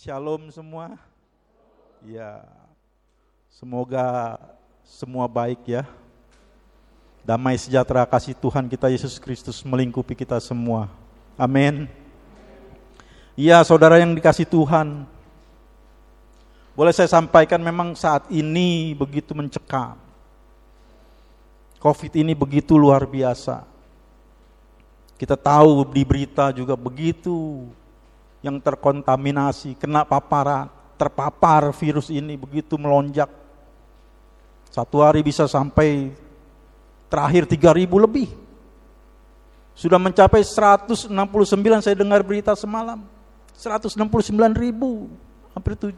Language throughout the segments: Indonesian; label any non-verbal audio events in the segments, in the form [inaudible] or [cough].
Shalom semua. Ya, semoga semua baik ya. Damai sejahtera kasih Tuhan kita Yesus Kristus melingkupi kita semua. Amin. Iya, saudara yang dikasih Tuhan. Boleh saya sampaikan memang saat ini begitu mencekam. Covid ini begitu luar biasa. Kita tahu di berita juga begitu yang terkontaminasi, kena paparan, terpapar virus ini begitu melonjak. Satu hari bisa sampai terakhir 3000 lebih. Sudah mencapai 169 saya dengar berita semalam. 169 ribu, hampir,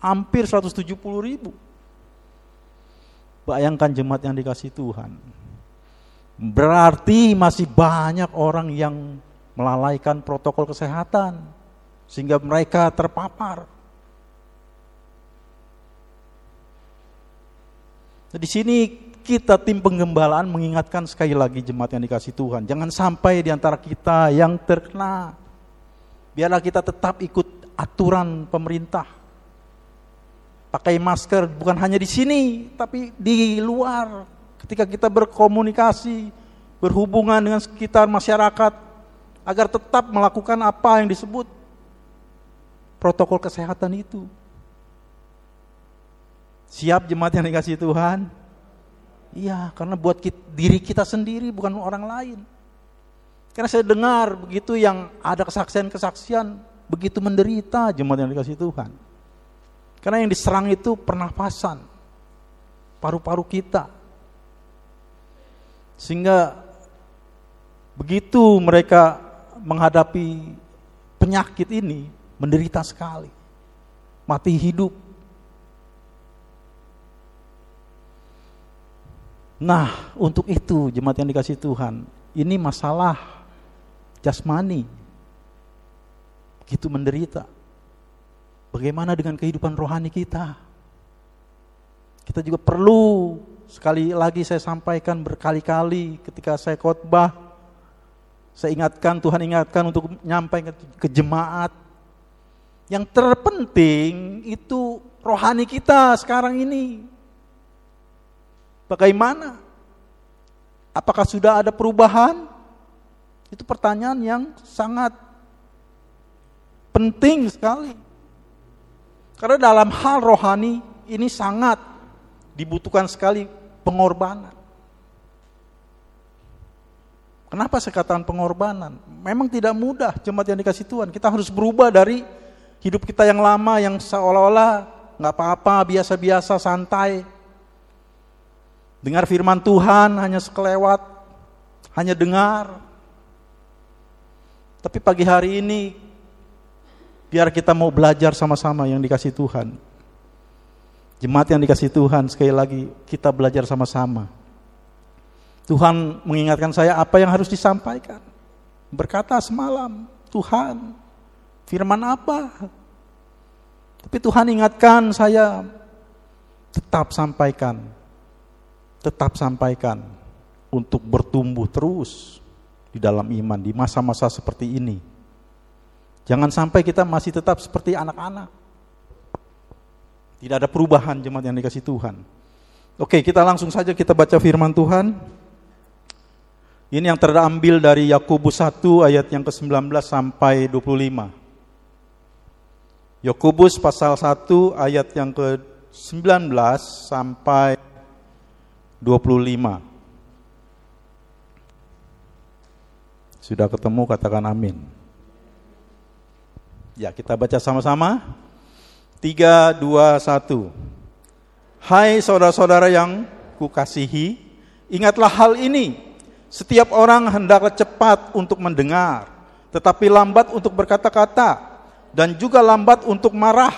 hampir 170 ribu. Bayangkan jemaat yang dikasih Tuhan. Berarti masih banyak orang yang melalaikan protokol kesehatan sehingga mereka terpapar. Nah, di sini kita tim penggembalaan mengingatkan sekali lagi jemaat yang dikasih Tuhan, jangan sampai di antara kita yang terkena. Biarlah kita tetap ikut aturan pemerintah. Pakai masker bukan hanya di sini, tapi di luar. Ketika kita berkomunikasi, berhubungan dengan sekitar masyarakat, agar tetap melakukan apa yang disebut protokol kesehatan itu. Siap jemaat yang dikasih Tuhan? Iya, karena buat kita, diri kita sendiri bukan orang lain. Karena saya dengar begitu yang ada kesaksian-kesaksian begitu menderita jemaat yang dikasih Tuhan. Karena yang diserang itu pernafasan, paru-paru kita. Sehingga begitu mereka menghadapi penyakit ini, menderita sekali, mati hidup. Nah, untuk itu jemaat yang dikasih Tuhan, ini masalah jasmani. Begitu menderita. Bagaimana dengan kehidupan rohani kita? Kita juga perlu sekali lagi saya sampaikan berkali-kali ketika saya khotbah saya ingatkan Tuhan ingatkan untuk menyampaikan ke jemaat yang terpenting itu rohani kita sekarang ini. Bagaimana? Apakah sudah ada perubahan? Itu pertanyaan yang sangat penting sekali. Karena dalam hal rohani ini sangat dibutuhkan sekali pengorbanan. Kenapa saya pengorbanan? Memang tidak mudah jemaat yang dikasih Tuhan. Kita harus berubah dari hidup kita yang lama yang seolah-olah nggak apa-apa, biasa-biasa, santai. Dengar firman Tuhan hanya sekelewat, hanya dengar. Tapi pagi hari ini biar kita mau belajar sama-sama yang dikasih Tuhan. Jemaat yang dikasih Tuhan sekali lagi kita belajar sama-sama. Tuhan mengingatkan saya apa yang harus disampaikan. Berkata semalam, Tuhan, Firman apa? Tapi Tuhan ingatkan saya tetap sampaikan. Tetap sampaikan untuk bertumbuh terus di dalam iman di masa-masa seperti ini. Jangan sampai kita masih tetap seperti anak-anak. Tidak ada perubahan jemaat yang dikasih Tuhan. Oke, kita langsung saja kita baca firman Tuhan. Ini yang terambil dari Yakobus 1 ayat yang ke-19 sampai 25. Yakobus pasal 1 ayat yang ke-19 sampai 25. Sudah ketemu katakan amin. Ya, kita baca sama-sama. 3 2 1. Hai saudara-saudara yang kukasihi, ingatlah hal ini. Setiap orang hendaklah cepat untuk mendengar, tetapi lambat untuk berkata-kata dan juga lambat untuk marah,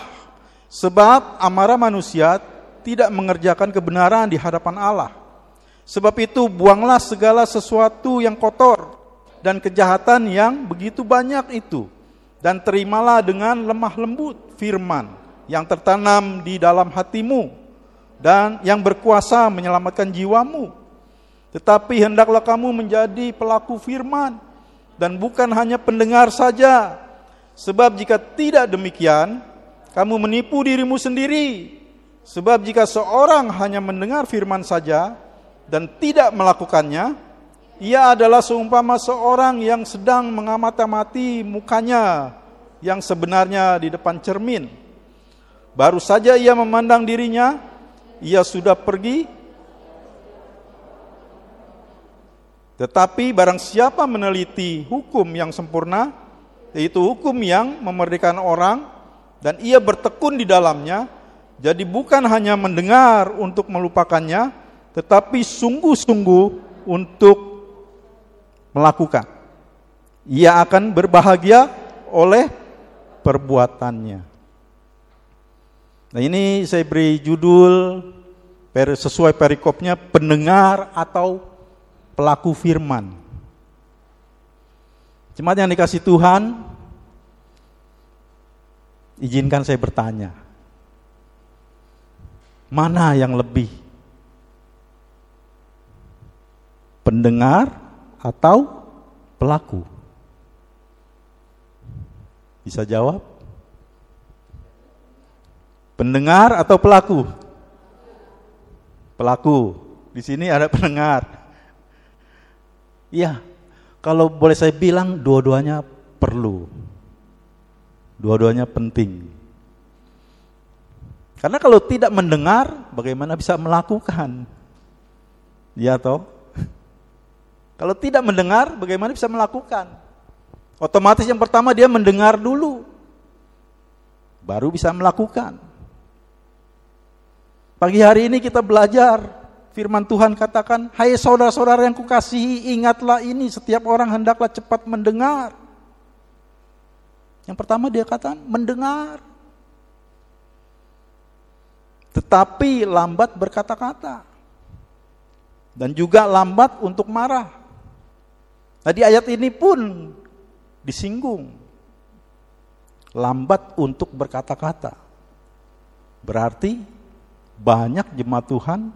sebab amarah manusia tidak mengerjakan kebenaran di hadapan Allah. Sebab itu, buanglah segala sesuatu yang kotor dan kejahatan yang begitu banyak itu, dan terimalah dengan lemah lembut firman yang tertanam di dalam hatimu dan yang berkuasa menyelamatkan jiwamu. Tetapi hendaklah kamu menjadi pelaku firman dan bukan hanya pendengar saja, Sebab jika tidak demikian, kamu menipu dirimu sendiri. Sebab jika seorang hanya mendengar firman saja dan tidak melakukannya, ia adalah seumpama seorang yang sedang mengamati-amati mukanya yang sebenarnya di depan cermin. Baru saja ia memandang dirinya, ia sudah pergi. Tetapi barang siapa meneliti hukum yang sempurna, yaitu hukum yang memerdekakan orang, dan ia bertekun di dalamnya, jadi bukan hanya mendengar untuk melupakannya, tetapi sungguh-sungguh untuk melakukan. Ia akan berbahagia oleh perbuatannya. Nah ini saya beri judul sesuai perikopnya pendengar atau pelaku firman. Jemaat yang dikasih Tuhan, izinkan saya bertanya mana yang lebih? Pendengar atau pelaku? Bisa jawab? Pendengar atau pelaku? Pelaku. Di sini ada [laughs] pendengar. Iya, kalau boleh saya bilang dua-duanya perlu. Dua-duanya penting. Karena kalau tidak mendengar, bagaimana bisa melakukan? Ya toh? Kalau tidak mendengar, bagaimana bisa melakukan? Otomatis yang pertama dia mendengar dulu. Baru bisa melakukan. Pagi hari ini kita belajar firman Tuhan katakan, "Hai saudara-saudara yang kukasihi, ingatlah ini, setiap orang hendaklah cepat mendengar." Yang pertama dia katakan mendengar tetapi lambat berkata-kata dan juga lambat untuk marah. Nah ayat ini pun disinggung lambat untuk berkata-kata. Berarti banyak jemaat Tuhan,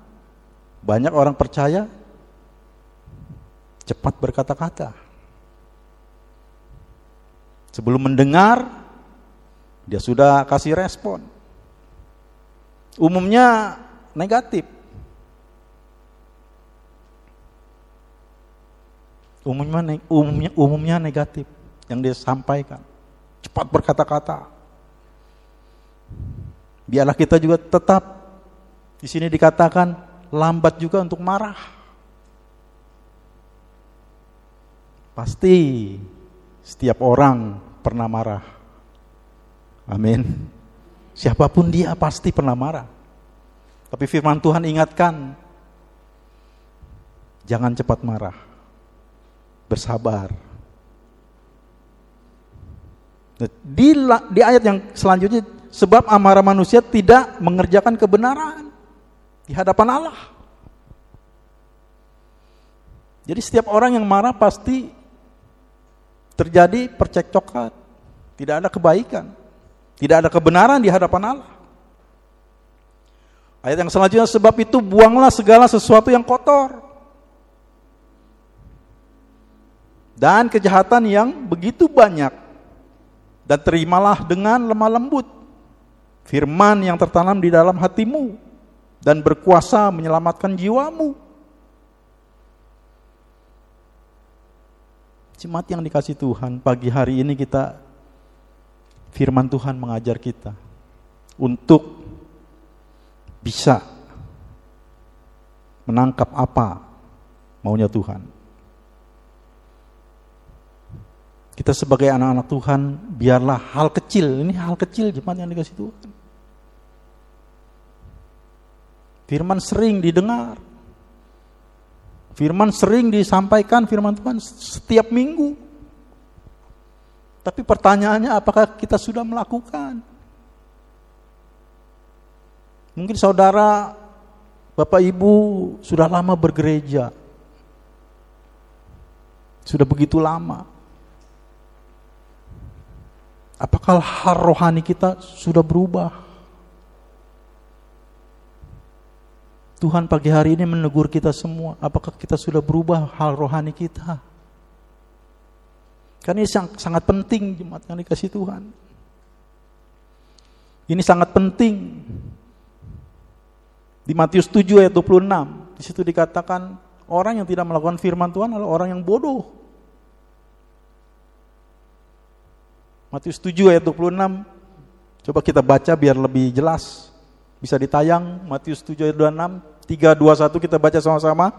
banyak orang percaya cepat berkata-kata. Sebelum mendengar, dia sudah kasih respon umumnya negatif. Umumnya umumnya umumnya negatif yang dia sampaikan. Cepat berkata-kata. Biarlah kita juga tetap di sini dikatakan lambat juga untuk marah. Pasti setiap orang pernah marah. Amin. Siapa pun dia pasti pernah marah. Tapi firman Tuhan ingatkan, jangan cepat marah, bersabar. Di, di ayat yang selanjutnya, sebab amarah manusia tidak mengerjakan kebenaran di hadapan Allah. Jadi setiap orang yang marah pasti terjadi percekcokan, tidak ada kebaikan. Tidak ada kebenaran di hadapan Allah. Ayat yang selanjutnya, sebab itu buanglah segala sesuatu yang kotor. Dan kejahatan yang begitu banyak. Dan terimalah dengan lemah lembut. Firman yang tertanam di dalam hatimu. Dan berkuasa menyelamatkan jiwamu. Jemaat yang dikasih Tuhan, pagi hari ini kita firman Tuhan mengajar kita untuk bisa menangkap apa maunya Tuhan. Kita sebagai anak-anak Tuhan, biarlah hal kecil, ini hal kecil jemaat yang dikasih Tuhan. Firman sering didengar. Firman sering disampaikan firman Tuhan setiap minggu. Tapi pertanyaannya apakah kita sudah melakukan? Mungkin saudara, Bapak Ibu sudah lama bergereja. Sudah begitu lama. Apakah hal rohani kita sudah berubah? Tuhan pagi hari ini menegur kita semua. Apakah kita sudah berubah hal rohani kita? Karena ini sangat penting jemaat yang dikasih Tuhan. Ini sangat penting. Di Matius 7 ayat 26, di situ dikatakan orang yang tidak melakukan firman Tuhan adalah orang yang bodoh. Matius 7 ayat 26, coba kita baca biar lebih jelas. Bisa ditayang Matius 7 ayat 26, 3, 2, 1 kita baca sama-sama.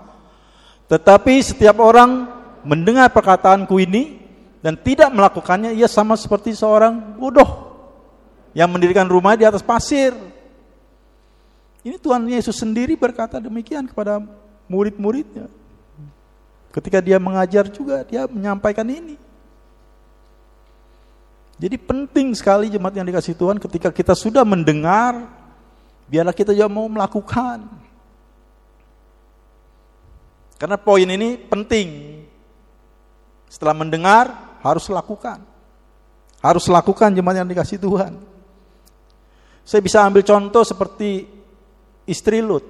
Tetapi setiap orang mendengar perkataanku ini dan tidak melakukannya, ia sama seperti seorang bodoh yang mendirikan rumah di atas pasir. Ini Tuhan Yesus sendiri berkata demikian kepada murid-muridnya. Ketika dia mengajar juga dia menyampaikan ini. Jadi penting sekali jemaat yang dikasih Tuhan ketika kita sudah mendengar, biarlah kita juga mau melakukan. Karena poin ini penting. Setelah mendengar, harus lakukan. Harus lakukan jemaat yang dikasih Tuhan. Saya bisa ambil contoh seperti istri Lut.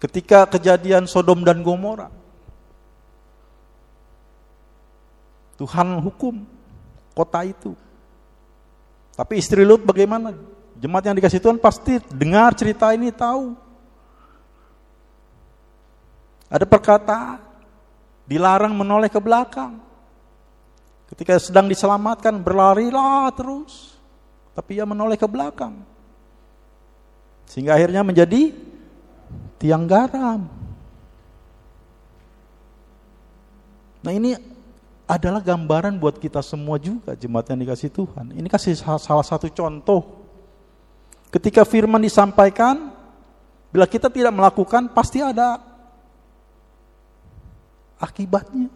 Ketika kejadian Sodom dan Gomora. Tuhan hukum kota itu. Tapi istri Lut bagaimana? Jemaat yang dikasih Tuhan pasti dengar cerita ini tahu. Ada perkataan dilarang menoleh ke belakang. Ketika sedang diselamatkan berlarilah terus. Tapi ia menoleh ke belakang. Sehingga akhirnya menjadi tiang garam. Nah ini adalah gambaran buat kita semua juga jemaat yang dikasih Tuhan. Ini kasih salah satu contoh. Ketika firman disampaikan, bila kita tidak melakukan pasti ada akibatnya.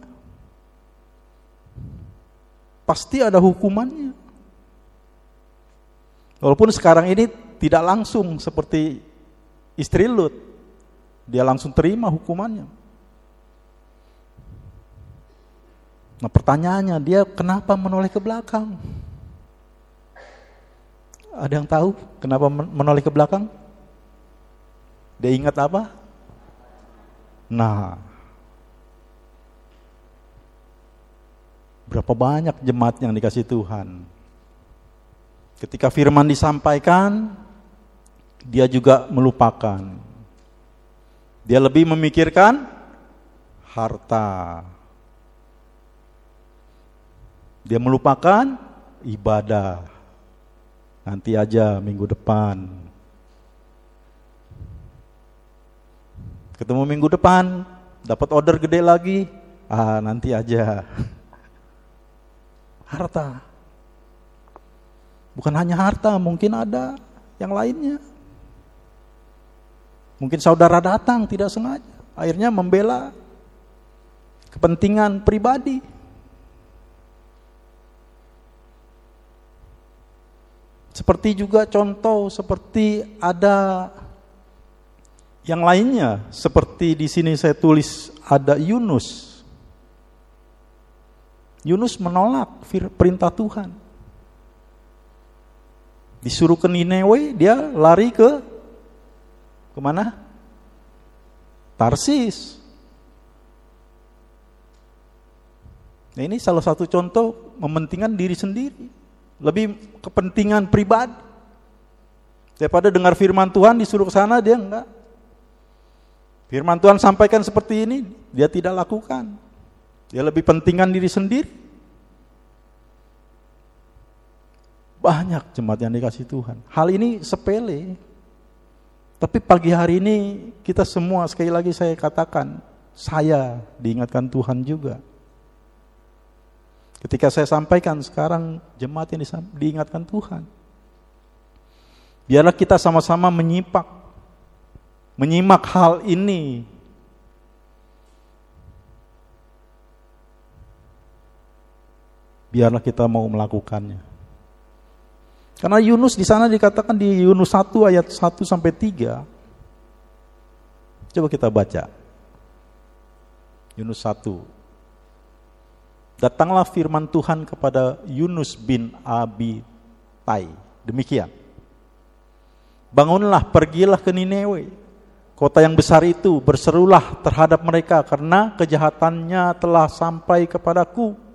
Pasti ada hukumannya. Walaupun sekarang ini tidak langsung seperti istri Lut. Dia langsung terima hukumannya. Nah pertanyaannya, dia kenapa menoleh ke belakang? Ada yang tahu kenapa menoleh ke belakang? Dia ingat apa? Nah, berapa banyak jemaat yang dikasih Tuhan Ketika firman disampaikan, dia juga melupakan. Dia lebih memikirkan harta. Dia melupakan ibadah. Nanti aja minggu depan. Ketemu minggu depan, dapat order gede lagi. Ah, nanti aja. [laughs] Harta. Bukan hanya harta, mungkin ada yang lainnya. Mungkin saudara datang tidak sengaja, akhirnya membela kepentingan pribadi. Seperti juga contoh seperti ada yang lainnya, seperti di sini saya tulis ada Yunus. Yunus menolak perintah Tuhan. Disuruh ke Nineveh, dia lari ke ke mana? Tarsis. Nah ini salah satu contoh mementingkan diri sendiri. Lebih kepentingan pribadi. Daripada dengar firman Tuhan disuruh ke sana, dia enggak. Firman Tuhan sampaikan seperti ini, dia tidak lakukan. Dia lebih pentingkan diri sendiri. Banyak jemaat yang dikasih Tuhan. Hal ini sepele. Tapi pagi hari ini kita semua sekali lagi saya katakan, saya diingatkan Tuhan juga. Ketika saya sampaikan sekarang jemaat yang diingatkan Tuhan. Biarlah kita sama-sama menyimak menyimak hal ini. Biarlah kita mau melakukannya. Karena Yunus di sana dikatakan di Yunus 1 ayat 1 sampai 3. Coba kita baca. Yunus 1. Datanglah firman Tuhan kepada Yunus bin Abi Tai. Demikian. Bangunlah, pergilah ke Nineveh. Kota yang besar itu berserulah terhadap mereka karena kejahatannya telah sampai kepadaku.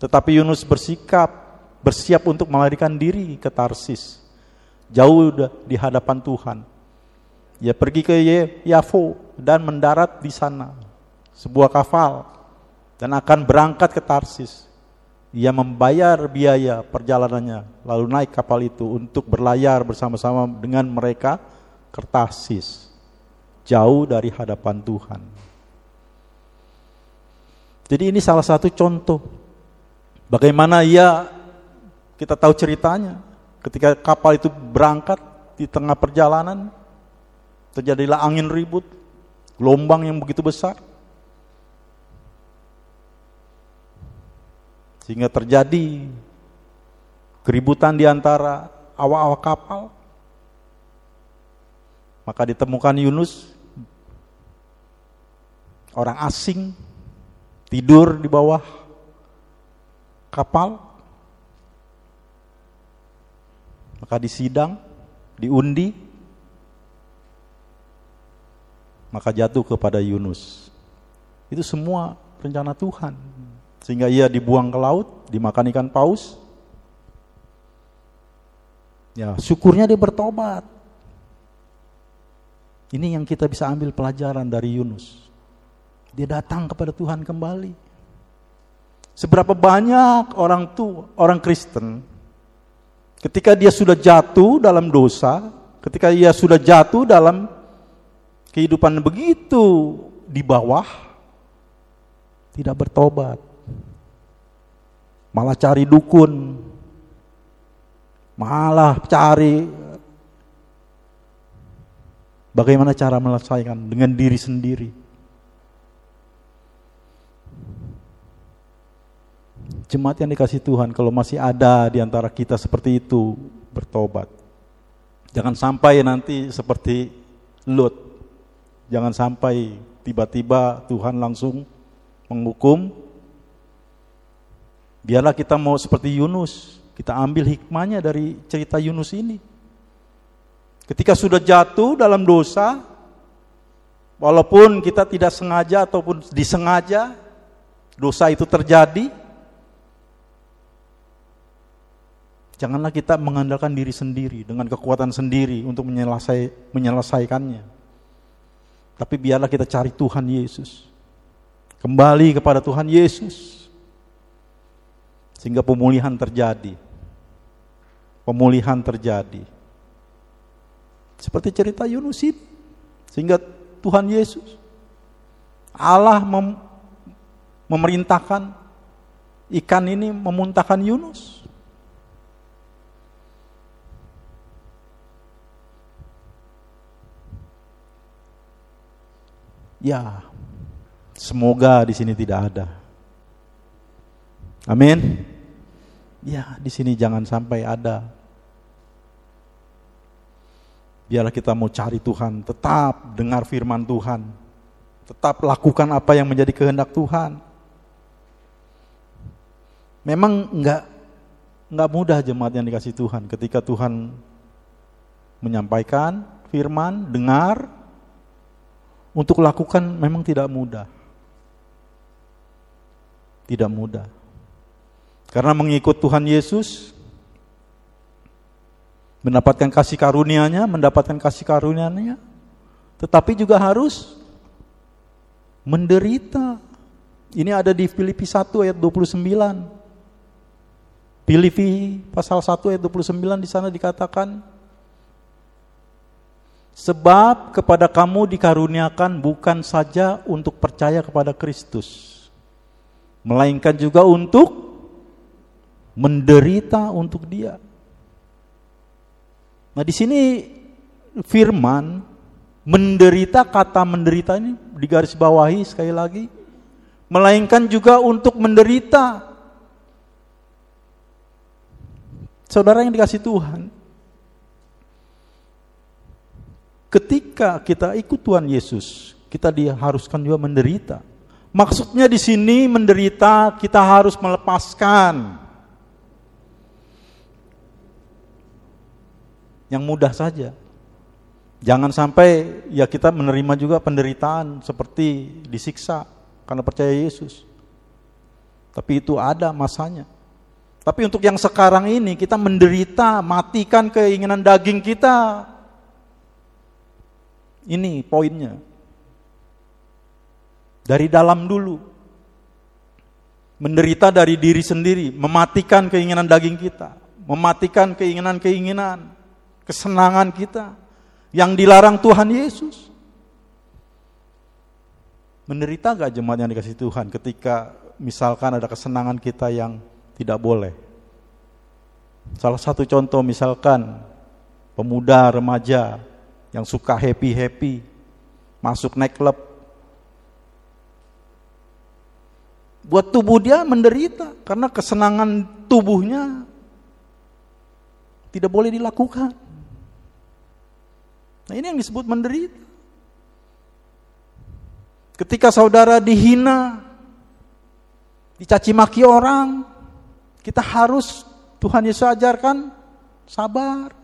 Tetapi Yunus bersikap bersiap untuk melarikan diri ke Tarsis. Jauh di hadapan Tuhan. Ia pergi ke Yafo dan mendarat di sana. Sebuah kapal dan akan berangkat ke Tarsis. Ia membayar biaya perjalanannya, lalu naik kapal itu untuk berlayar bersama-sama dengan mereka ke Tarsis. Jauh dari hadapan Tuhan. Jadi ini salah satu contoh bagaimana ia kita tahu ceritanya ketika kapal itu berangkat di tengah perjalanan terjadilah angin ribut, gelombang yang begitu besar. Sehingga terjadi keributan di antara awak-awak kapal. Maka ditemukan Yunus orang asing tidur di bawah kapal. Maka disidang, diundi, maka jatuh kepada Yunus. Itu semua rencana Tuhan. Sehingga ia dibuang ke laut, dimakan ikan paus. Ya, syukurnya dia bertobat. Ini yang kita bisa ambil pelajaran dari Yunus. Dia datang kepada Tuhan kembali. Seberapa banyak orang tuh orang Kristen ketika dia sudah jatuh dalam dosa, ketika ia sudah jatuh dalam kehidupan begitu di bawah, tidak bertobat, malah cari dukun, malah cari. Bagaimana cara menyelesaikan? Dengan diri sendiri. Jemaat yang dikasih Tuhan, kalau masih ada di antara kita seperti itu, bertobat. Jangan sampai nanti seperti Lut, Jangan sampai tiba-tiba Tuhan langsung menghukum. Biarlah kita mau seperti Yunus, kita ambil hikmahnya dari cerita Yunus ini. Ketika sudah jatuh dalam dosa, walaupun kita tidak sengaja ataupun disengaja, dosa itu terjadi, janganlah kita mengandalkan diri sendiri dengan kekuatan sendiri untuk menyelesai, menyelesaikannya. Tapi biarlah kita cari Tuhan Yesus. Kembali kepada Tuhan Yesus. Sehingga pemulihan terjadi. Pemulihan terjadi. Seperti cerita Yunus ini. Sehingga Tuhan Yesus. Allah mem memerintahkan ikan ini memuntahkan Yunus. Ya, semoga di sini tidak ada. Amin. Ya, di sini jangan sampai ada. Biarlah kita mau cari Tuhan, tetap dengar firman Tuhan. Tetap lakukan apa yang menjadi kehendak Tuhan. Memang enggak enggak mudah jemaat yang dikasih Tuhan ketika Tuhan menyampaikan firman, dengar, untuk lakukan memang tidak mudah. Tidak mudah. Karena mengikut Tuhan Yesus, mendapatkan kasih karunia-Nya, mendapatkan kasih karunia-Nya, tetapi juga harus menderita. Ini ada di Filipi 1 ayat 29. Filipi pasal 1 ayat 29 di sana dikatakan Sebab kepada kamu dikaruniakan bukan saja untuk percaya kepada Kristus, melainkan juga untuk menderita untuk Dia. Nah, di sini firman menderita kata menderita ini digaris bawahi sekali lagi, melainkan juga untuk menderita. Saudara yang dikasih Tuhan, Ketika kita ikut Tuhan Yesus, kita diharuskan juga menderita. Maksudnya di sini menderita kita harus melepaskan yang mudah saja. Jangan sampai ya kita menerima juga penderitaan seperti disiksa karena percaya Yesus. Tapi itu ada masanya. Tapi untuk yang sekarang ini kita menderita, matikan keinginan daging kita. Ini poinnya. Dari dalam dulu. Menderita dari diri sendiri, mematikan keinginan daging kita, mematikan keinginan-keinginan, kesenangan kita yang dilarang Tuhan Yesus. Menderita gak jemaat yang dikasih Tuhan ketika misalkan ada kesenangan kita yang tidak boleh. Salah satu contoh misalkan pemuda remaja yang suka happy-happy masuk klub buat tubuh dia menderita karena kesenangan tubuhnya tidak boleh dilakukan. Nah ini yang disebut menderita. Ketika saudara dihina, dicaci maki orang, kita harus Tuhan Yesus ajarkan sabar.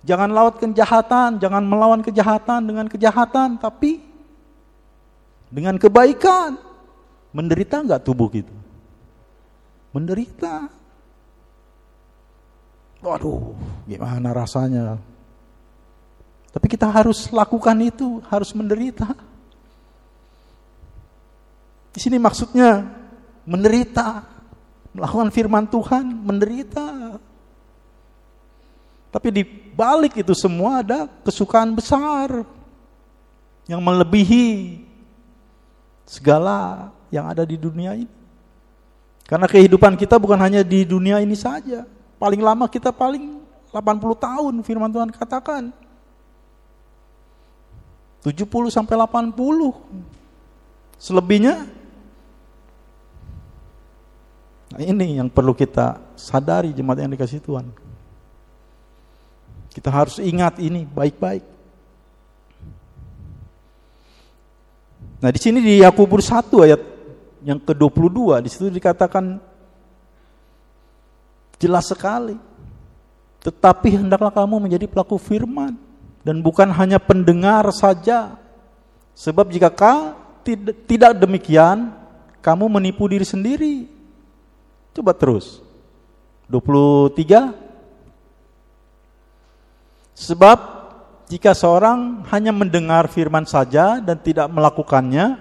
Jangan lawan kejahatan, jangan melawan kejahatan dengan kejahatan, tapi dengan kebaikan. Menderita nggak tubuh kita? Menderita. Waduh, gimana rasanya? Tapi kita harus lakukan itu, harus menderita. Di sini maksudnya menderita, melakukan firman Tuhan, menderita. Tapi di balik itu semua ada kesukaan besar yang melebihi segala yang ada di dunia ini. Karena kehidupan kita bukan hanya di dunia ini saja. Paling lama kita paling 80 tahun firman Tuhan katakan. 70 sampai 80. Selebihnya Nah ini yang perlu kita sadari jemaat yang dikasih Tuhan. Kita harus ingat ini baik-baik. Nah di sini di Yakobus 1 ayat yang ke-22 di situ dikatakan jelas sekali. Tetapi hendaklah kamu menjadi pelaku firman dan bukan hanya pendengar saja. Sebab jika kau tidak demikian, kamu menipu diri sendiri. Coba terus. 23 Sebab jika seorang hanya mendengar firman saja dan tidak melakukannya,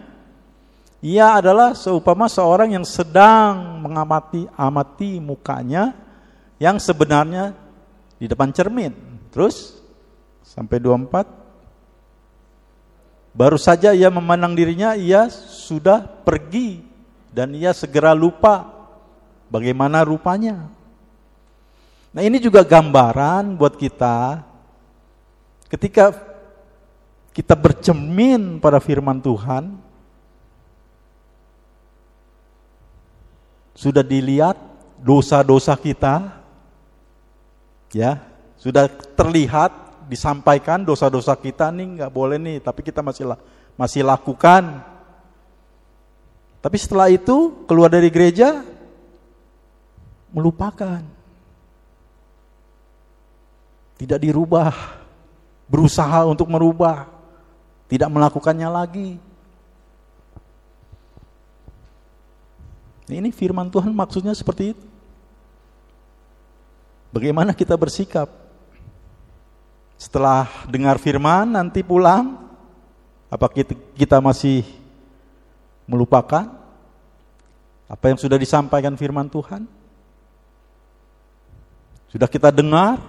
ia adalah seumpama seorang yang sedang mengamati amati mukanya yang sebenarnya di depan cermin. Terus sampai 24 baru saja ia memandang dirinya ia sudah pergi dan ia segera lupa bagaimana rupanya. Nah, ini juga gambaran buat kita ketika kita bercermin pada firman Tuhan, sudah dilihat dosa-dosa kita, ya sudah terlihat disampaikan dosa-dosa kita nih nggak boleh nih, tapi kita masih masih lakukan. Tapi setelah itu keluar dari gereja melupakan, tidak dirubah, berusaha untuk merubah, tidak melakukannya lagi. Ini firman Tuhan maksudnya seperti itu. Bagaimana kita bersikap? Setelah dengar firman nanti pulang, apa kita masih melupakan apa yang sudah disampaikan firman Tuhan? Sudah kita dengar?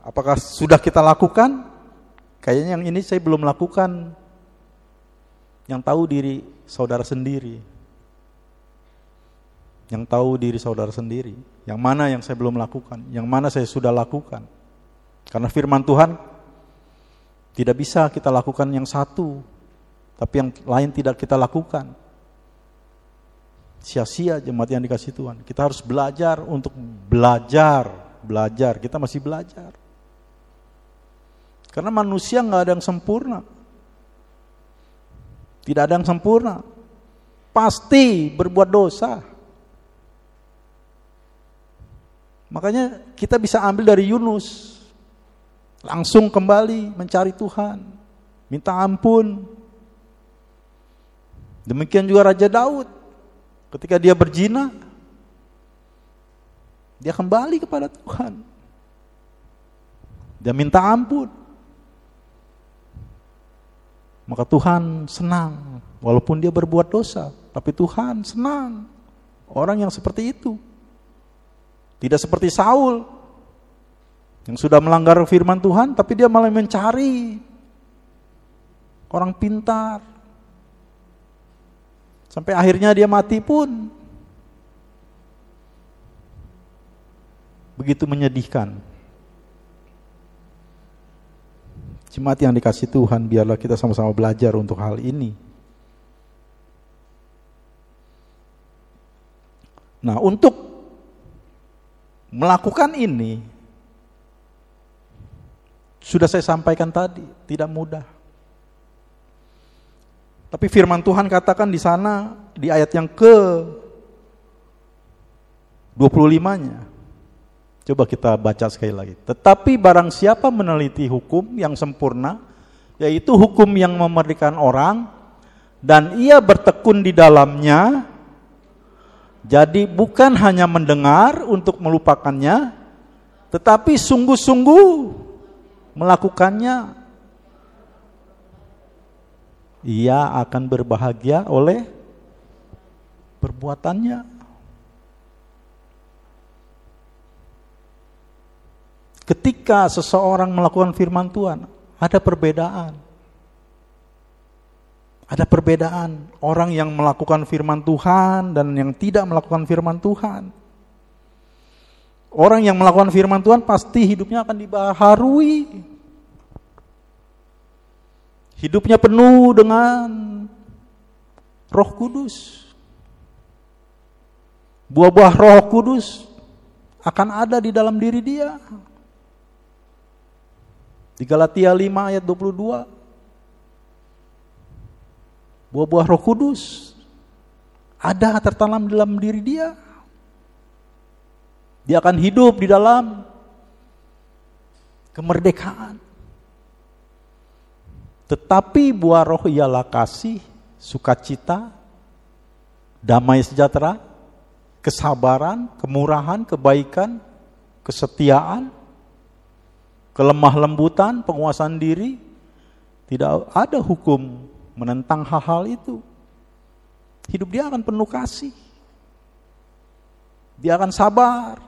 Apakah sudah kita lakukan? Kayaknya yang ini saya belum lakukan. Yang tahu diri saudara sendiri yang tahu diri saudara sendiri. Yang mana yang saya belum lakukan, yang mana saya sudah lakukan. Karena firman Tuhan tidak bisa kita lakukan yang satu, tapi yang lain tidak kita lakukan. Sia-sia jemaat yang dikasih Tuhan. Kita harus belajar untuk belajar, belajar. Kita masih belajar. Karena manusia nggak ada yang sempurna. Tidak ada yang sempurna. Pasti berbuat dosa. Makanya kita bisa ambil dari Yunus. Langsung kembali mencari Tuhan. Minta ampun. Demikian juga Raja Daud. Ketika dia berzina. Dia kembali kepada Tuhan. Dia minta ampun. Maka Tuhan senang walaupun dia berbuat dosa, tapi Tuhan senang orang yang seperti itu. Tidak seperti Saul yang sudah melanggar firman Tuhan tapi dia malah mencari orang pintar. Sampai akhirnya dia mati pun. Begitu menyedihkan. Jemaat yang dikasih Tuhan, biarlah kita sama-sama belajar untuk hal ini. Nah, untuk melakukan ini sudah saya sampaikan tadi, tidak mudah. Tapi firman Tuhan katakan di sana di ayat yang ke 25-nya. Coba kita baca sekali lagi. Tetapi barang siapa meneliti hukum yang sempurna, yaitu hukum yang memerdekakan orang, dan ia bertekun di dalamnya, jadi bukan hanya mendengar untuk melupakannya, tetapi sungguh-sungguh melakukannya. Ia akan berbahagia oleh perbuatannya. Ketika seseorang melakukan firman Tuhan, ada perbedaan. Ada perbedaan orang yang melakukan firman Tuhan dan yang tidak melakukan firman Tuhan. Orang yang melakukan firman Tuhan pasti hidupnya akan dibaharui. Hidupnya penuh dengan Roh Kudus. Buah-buah Roh Kudus akan ada di dalam diri dia. Di Galatia 5 ayat 22 buah-buah Roh Kudus ada tertanam dalam diri dia. Dia akan hidup di dalam kemerdekaan. Tetapi buah roh ialah kasih, sukacita, damai sejahtera, kesabaran, kemurahan, kebaikan, kesetiaan, kelemah lembutan, penguasaan diri. Tidak ada hukum menentang hal-hal itu. Hidup dia akan penuh kasih. Dia akan sabar.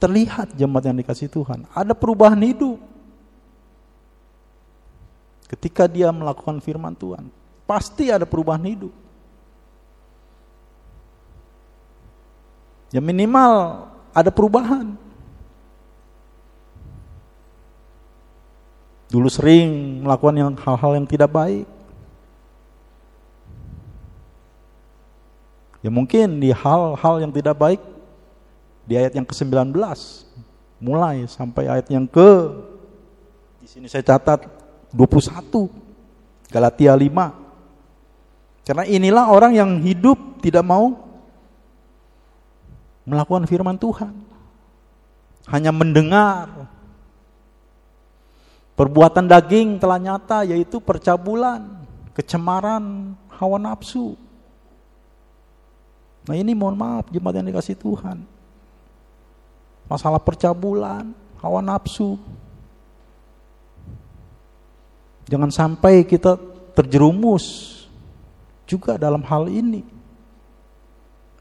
Terlihat jemaat yang dikasih Tuhan, ada perubahan hidup. Ketika dia melakukan firman Tuhan, pasti ada perubahan hidup. Ya minimal ada perubahan. Dulu sering melakukan yang hal-hal yang tidak baik. Ya mungkin di hal-hal yang tidak baik di ayat yang ke-19 mulai sampai ayat yang ke di sini saya catat 21 Galatia 5. Karena inilah orang yang hidup tidak mau melakukan firman Tuhan. Hanya mendengar, Perbuatan daging telah nyata yaitu percabulan, kecemaran, hawa nafsu. Nah ini mohon maaf jemaat yang dikasih Tuhan. Masalah percabulan, hawa nafsu. Jangan sampai kita terjerumus juga dalam hal ini.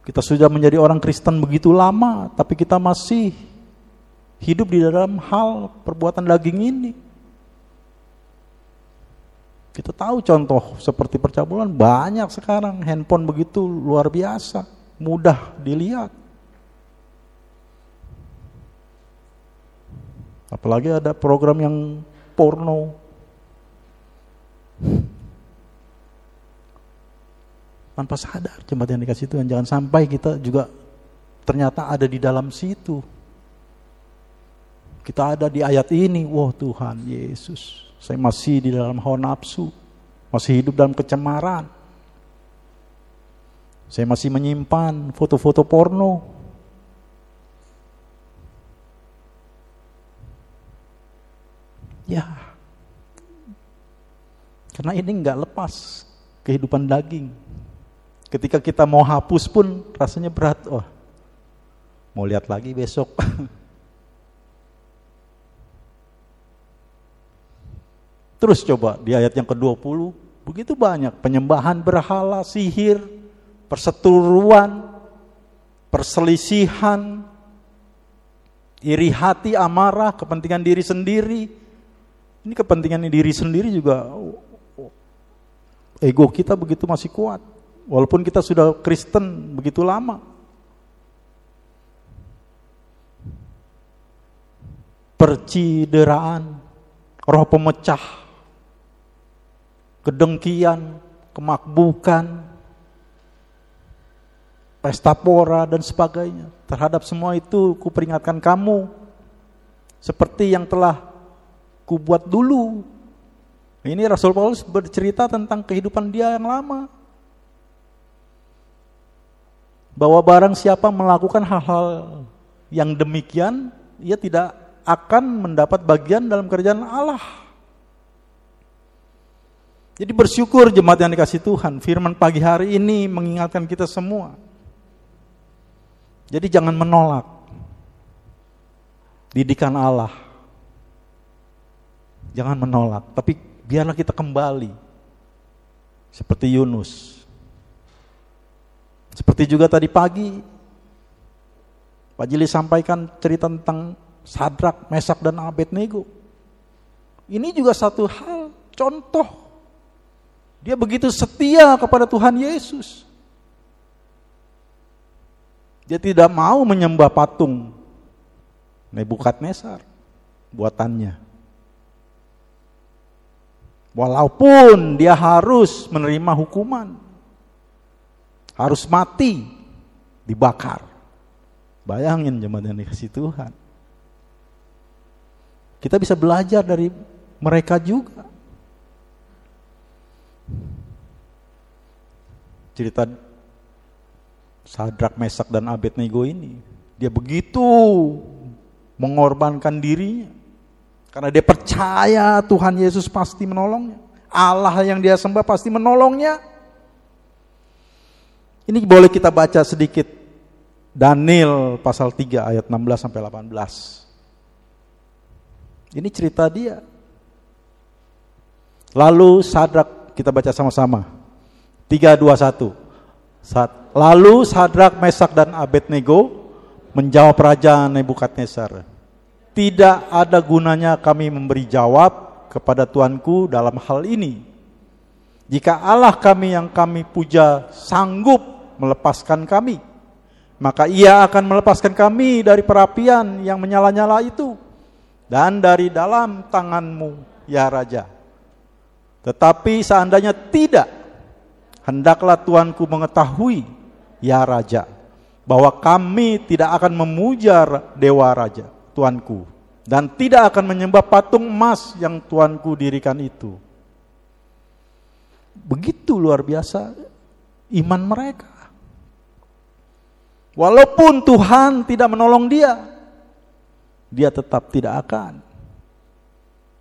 Kita sudah menjadi orang Kristen begitu lama, tapi kita masih hidup di dalam hal perbuatan daging ini. Kita tahu contoh seperti percabulan banyak sekarang handphone begitu luar biasa, mudah dilihat. Apalagi ada program yang porno. Tanpa sadar jemaat yang dikasih Tuhan, jangan sampai kita juga ternyata ada di dalam situ. Kita ada di ayat ini, wah Tuhan Yesus. Saya masih di dalam hawa nafsu, masih hidup dalam kecemaran. Saya masih menyimpan foto-foto porno. Ya, karena ini nggak lepas kehidupan daging. Ketika kita mau hapus pun rasanya berat. Oh, Mau lihat lagi besok. [laughs] Terus coba di ayat yang ke-20, begitu banyak penyembahan berhala, sihir, perseteruan, perselisihan, iri hati, amarah, kepentingan diri sendiri. Ini kepentingan diri sendiri juga ego kita begitu masih kuat. Walaupun kita sudah Kristen begitu lama. Percideraan, roh pemecah, kedengkian, kemakbukan, pesta pora dan sebagainya. Terhadap semua itu kuperingatkan kamu seperti yang telah kubuat dulu. Ini Rasul Paulus bercerita tentang kehidupan dia yang lama. Bahwa barang siapa melakukan hal-hal yang demikian, ia tidak akan mendapat bagian dalam kerjaan Allah. Jadi bersyukur jemaat yang dikasih Tuhan, firman pagi hari ini mengingatkan kita semua jadi jangan menolak didikan Allah. Jangan menolak, tapi biarlah kita kembali seperti Yunus. Seperti juga tadi pagi Pak Jili sampaikan cerita tentang Sadrak, Mesak dan Abednego. Ini juga satu hal contoh. Dia begitu setia kepada Tuhan Yesus. Dia tidak mau menyembah patung Nebukadnezar buatannya. Walaupun dia harus menerima hukuman, harus mati, dibakar. Bayangin jemaat yang dikasih Tuhan. Kita bisa belajar dari mereka juga. Cerita Sadrak, Mesak dan Abednego ini. Dia begitu mengorbankan dirinya. Karena dia percaya Tuhan Yesus pasti menolongnya. Allah yang dia sembah pasti menolongnya. Ini boleh kita baca sedikit Daniel pasal 3 ayat 16 sampai 18. Ini cerita dia. Lalu Sadrak kita baca sama-sama. 3 2 1. Lalu Sadrak, Mesak dan Abednego menjawab Raja Nebukadnezar, tidak ada gunanya kami memberi jawab kepada Tuanku dalam hal ini. Jika Allah kami yang kami puja sanggup melepaskan kami, maka ia akan melepaskan kami dari perapian yang menyala-nyala itu dan dari dalam tanganmu, ya Raja. Tetapi seandainya tidak, Hendaklah Tuanku mengetahui, ya Raja, bahwa kami tidak akan memujar Dewa Raja, Tuanku, dan tidak akan menyembah patung emas yang Tuanku dirikan itu. Begitu luar biasa iman mereka. Walaupun Tuhan tidak menolong dia, dia tetap tidak akan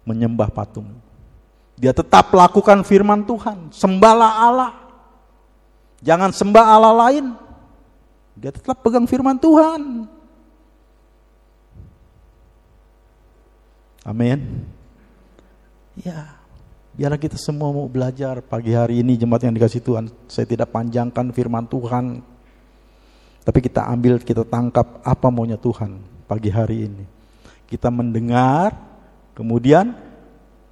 menyembah patung. Dia tetap lakukan firman Tuhan, sembahlah Allah. Jangan sembah Allah lain. Dia tetap pegang firman Tuhan. Amin. Ya, biarlah kita semua mau belajar pagi hari ini jemaat yang dikasih Tuhan. Saya tidak panjangkan firman Tuhan. Tapi kita ambil, kita tangkap apa maunya Tuhan pagi hari ini. Kita mendengar, kemudian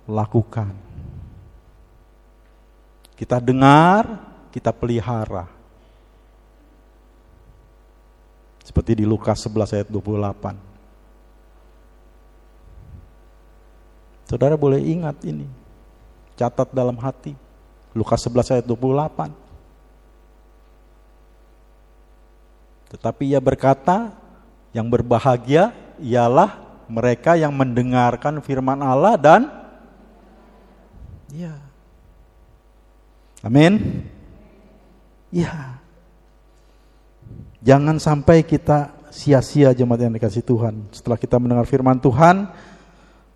lakukan. Kita dengar, kita pelihara. Seperti di Lukas 11 ayat 28. Saudara boleh ingat ini. Catat dalam hati. Lukas 11 ayat 28. Tetapi ia berkata, yang berbahagia ialah mereka yang mendengarkan firman Allah dan ya. Amin. Ya. Jangan sampai kita sia-sia jemaat yang dikasih Tuhan. Setelah kita mendengar firman Tuhan,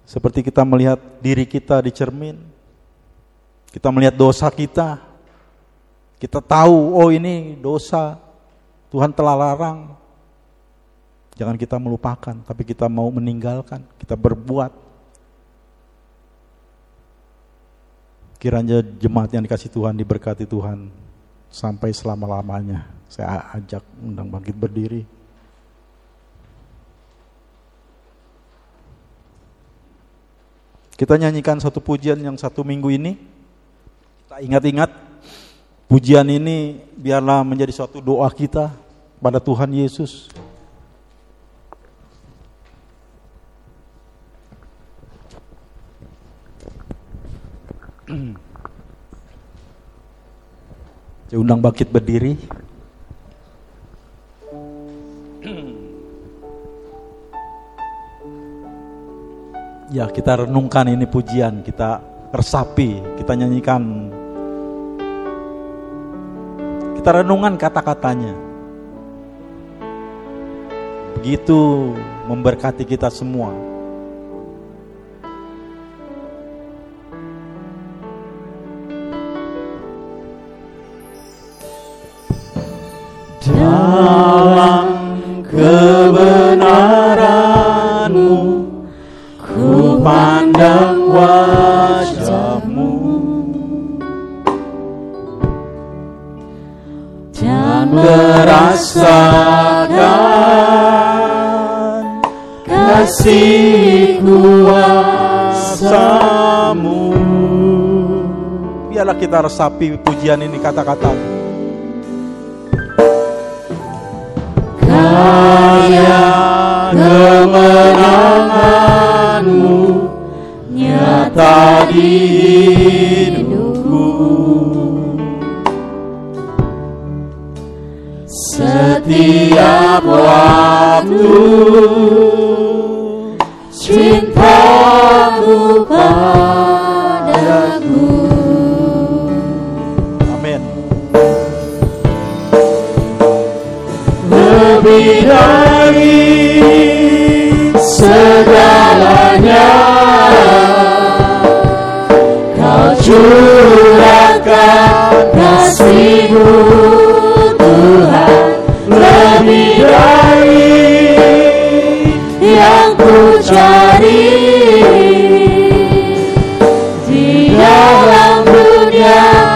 seperti kita melihat diri kita di cermin, kita melihat dosa kita, kita tahu, oh ini dosa, Tuhan telah larang. Jangan kita melupakan, tapi kita mau meninggalkan, kita berbuat. Kiranya jemaat yang dikasih Tuhan diberkati Tuhan sampai selama-lamanya. Saya ajak undang bangkit berdiri. Kita nyanyikan satu pujian yang satu minggu ini. Kita ingat-ingat pujian ini biarlah menjadi suatu doa kita pada Tuhan Yesus. [clears throat] Saya undang bangkit berdiri. Ya, kita renungkan ini pujian, kita resapi, kita nyanyikan. Kita renungan kata-katanya. Begitu memberkati kita semua. Kita resapi pujian ini kata-kata. Kaya kemenanganmu nyata di hidupku Setiap waktu cintamu padaku curahkan kasihmu Tuhan lebih dari yang ku cari. Di dalam dunia